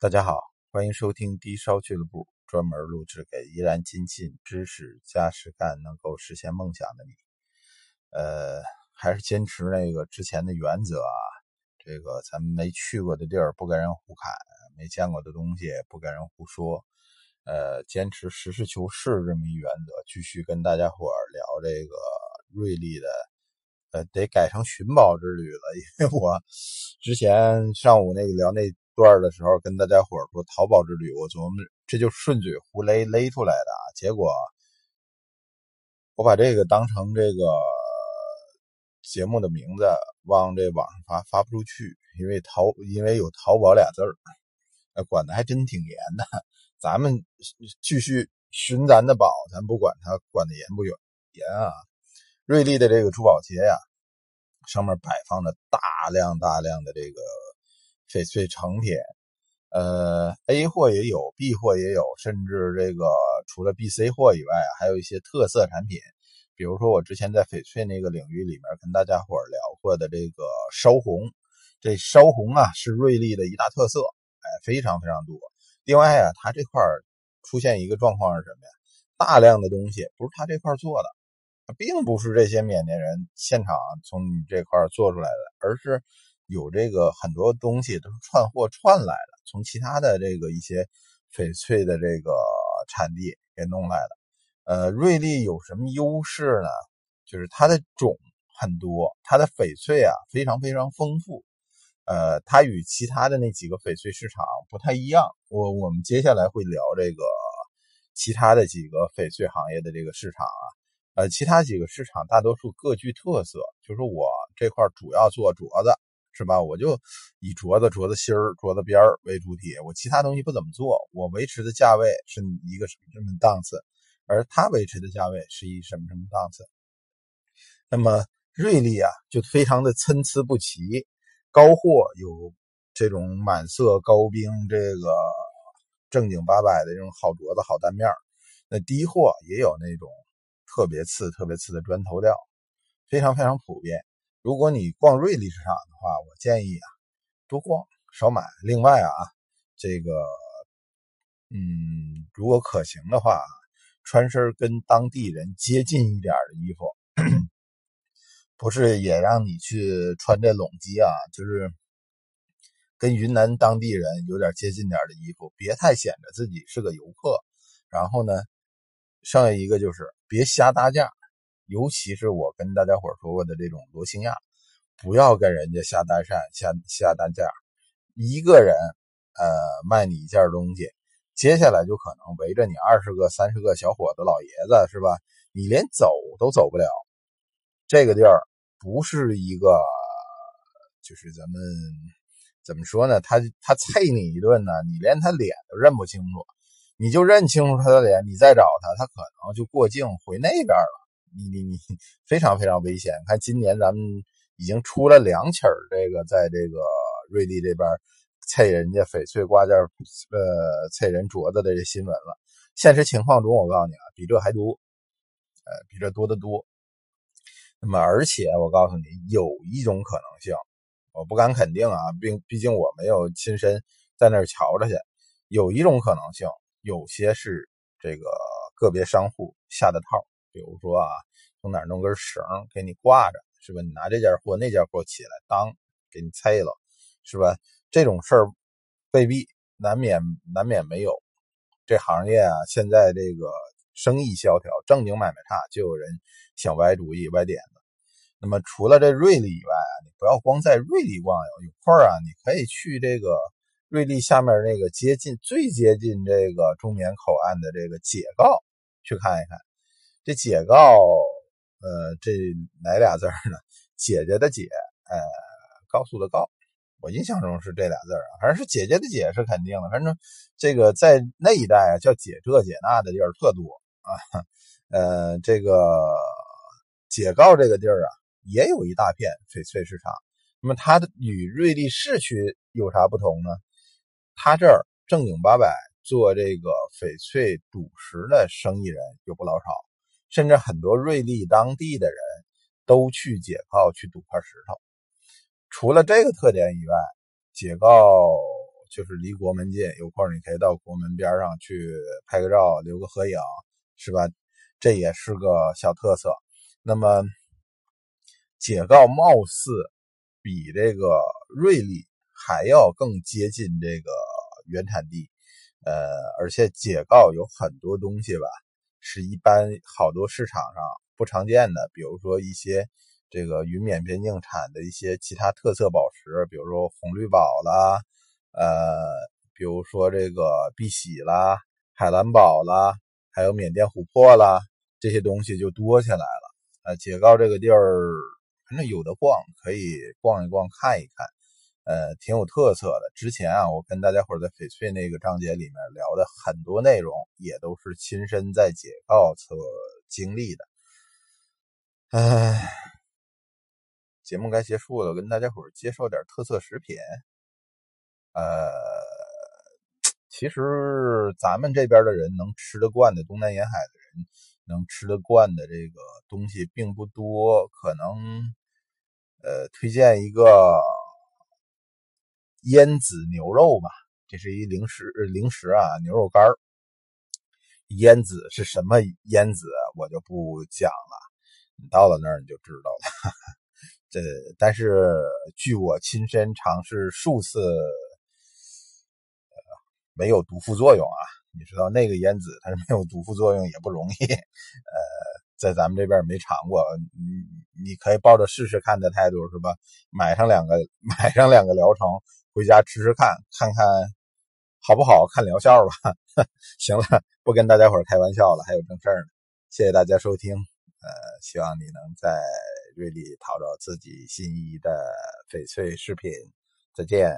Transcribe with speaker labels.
Speaker 1: 大家好，欢迎收听低烧俱乐部，专门录制给依然精进知识加实干，能够实现梦想的你。呃，还是坚持那个之前的原则啊，这个咱们没去过的地儿不跟人胡侃，没见过的东西不跟人胡说。呃，坚持实事求是这么一原则，继续跟大家伙聊这个瑞丽的，呃，得改成寻宝之旅了，因为我之前上午那个聊那。段的时候跟大家伙说淘宝之旅，我琢磨这就顺嘴胡勒勒出来的啊，结果我把这个当成这个节目的名字往这网上发发不出去，因为淘因为有淘宝俩字儿，管的还真挺严的。咱们继续寻咱的宝，咱不管它管的严不严严啊。瑞丽的这个珠宝节呀，上面摆放着大量大量的这个。翡翠成品，呃，A 货也有，B 货也有，甚至这个除了 B、C 货以外，还有一些特色产品，比如说我之前在翡翠那个领域里面跟大家伙聊过的这个烧红，这烧红啊是瑞丽的一大特色，哎，非常非常多。另外啊，它这块出现一个状况是什么呀？大量的东西不是他这块做的，并不是这些缅甸人现场从你这块做出来的，而是。有这个很多东西都是串货串来的，从其他的这个一些翡翠的这个产地给弄来的。呃，瑞丽有什么优势呢？就是它的种很多，它的翡翠啊非常非常丰富。呃，它与其他的那几个翡翠市场不太一样。我我们接下来会聊这个其他的几个翡翠行业的这个市场啊。呃，其他几个市场大多数各具特色，就是我这块主要做镯子。是吧？我就以镯子、镯子芯儿、镯子边儿为主体，我其他东西不怎么做。我维持的价位是一个什么什么档次，而他维持的价位是一什么什么档次。那么瑞丽啊，就非常的参差不齐。高货有这种满色高冰，这个正经八百的这种好镯子、好单面那低货也有那种特别次、特别次的砖头料，非常非常普遍。如果你逛瑞丽市场的话，我建议啊，多逛少买。另外啊，这个，嗯，如果可行的话，穿身跟当地人接近一点的衣服，不是也让你去穿这拢基啊，就是跟云南当地人有点接近点的衣服，别太显得自己是个游客。然后呢，剩下一个就是别瞎搭价。尤其是我跟大家伙说过的这种罗兴亚，不要跟人家下搭讪、下下单价。一个人，呃，卖你一件东西，接下来就可能围着你二十个、三十个小伙子、老爷子，是吧？你连走都走不了。这个地儿不是一个，就是咱们怎么说呢？他他啐你一顿呢，你连他脸都认不清楚，你就认清楚他的脸，你再找他，他可能就过境回那边了。你你你非常非常危险！看今年咱们已经出了两起儿这个在这个瑞丽这边蹭人家翡翠挂件呃蹭人镯子的这新闻了。现实情况中，我告诉你啊，比这还多，呃，比这多得多。那么，而且我告诉你，有一种可能性，我不敢肯定啊，并毕竟我没有亲身在那儿瞧着去。有一种可能性，有些是这个个别商户下的套。比如说啊，从哪弄根绳给你挂着，是吧？你拿这件货那件货起来，当给你拆了，是吧？这种事儿未必难免难免没有。这行业啊，现在这个生意萧条，正经买卖差，就有人想歪主意、歪点子。那么除了这瑞丽以外啊，你不要光在瑞丽逛悠，有空啊，你可以去这个瑞丽下面那个接近最接近这个中缅口岸的这个解告去看一看。这姐告，呃，这哪俩字呢？姐姐的姐，呃，告诉的告，我印象中是这俩字啊。反正是姐姐的姐是肯定的。反正这个在那一带啊，叫姐这姐那的地儿特多啊。呃，这个解告这个地儿啊，也有一大片翡翠市场。那么它的与瑞丽市区有啥不同呢？它这儿正经八百做这个翡翠赌石的生意人有不老少。甚至很多瑞丽当地的人都去解告去赌块石头。除了这个特点以外，解告就是离国门近，有空你可以到国门边上去拍个照、留个合影，是吧？这也是个小特色。那么，解告貌似比这个瑞丽还要更接近这个原产地，呃，而且解告有很多东西吧，是一般好多市场上不常见的，比如说一些。这个云缅边境产的一些其他特色宝石，比如说红绿宝啦，呃，比如说这个碧玺啦、海蓝宝啦，还有缅甸琥珀啦，这些东西就多起来了。呃，解告这个地儿，反正有的逛，可以逛一逛、看一看，呃，挺有特色的。之前啊，我跟大家伙在翡翠那个章节里面聊的很多内容，也都是亲身在解告所经历的。唉。节目该结束了，跟大家伙介绍点特色食品。呃，其实咱们这边的人能吃得惯的，东南沿海的人能吃得惯的这个东西并不多。可能，呃，推荐一个烟子牛肉吧，这是一零食零食啊，牛肉干烟子是什么烟子，我就不讲了。你到了那儿你就知道了。这，但是据我亲身尝试数次，没有毒副作用啊。你知道那个烟子它是没有毒副作用也不容易，呃，在咱们这边没尝过，你你可以抱着试试看的态度是吧？买上两个，买上两个疗程，回家吃吃看，看看好不好看疗效吧。行了，不跟大家伙开玩笑了，还有正事儿呢。谢谢大家收听，呃，希望你能在。瑞丽淘着自己心仪的翡翠饰品，再见。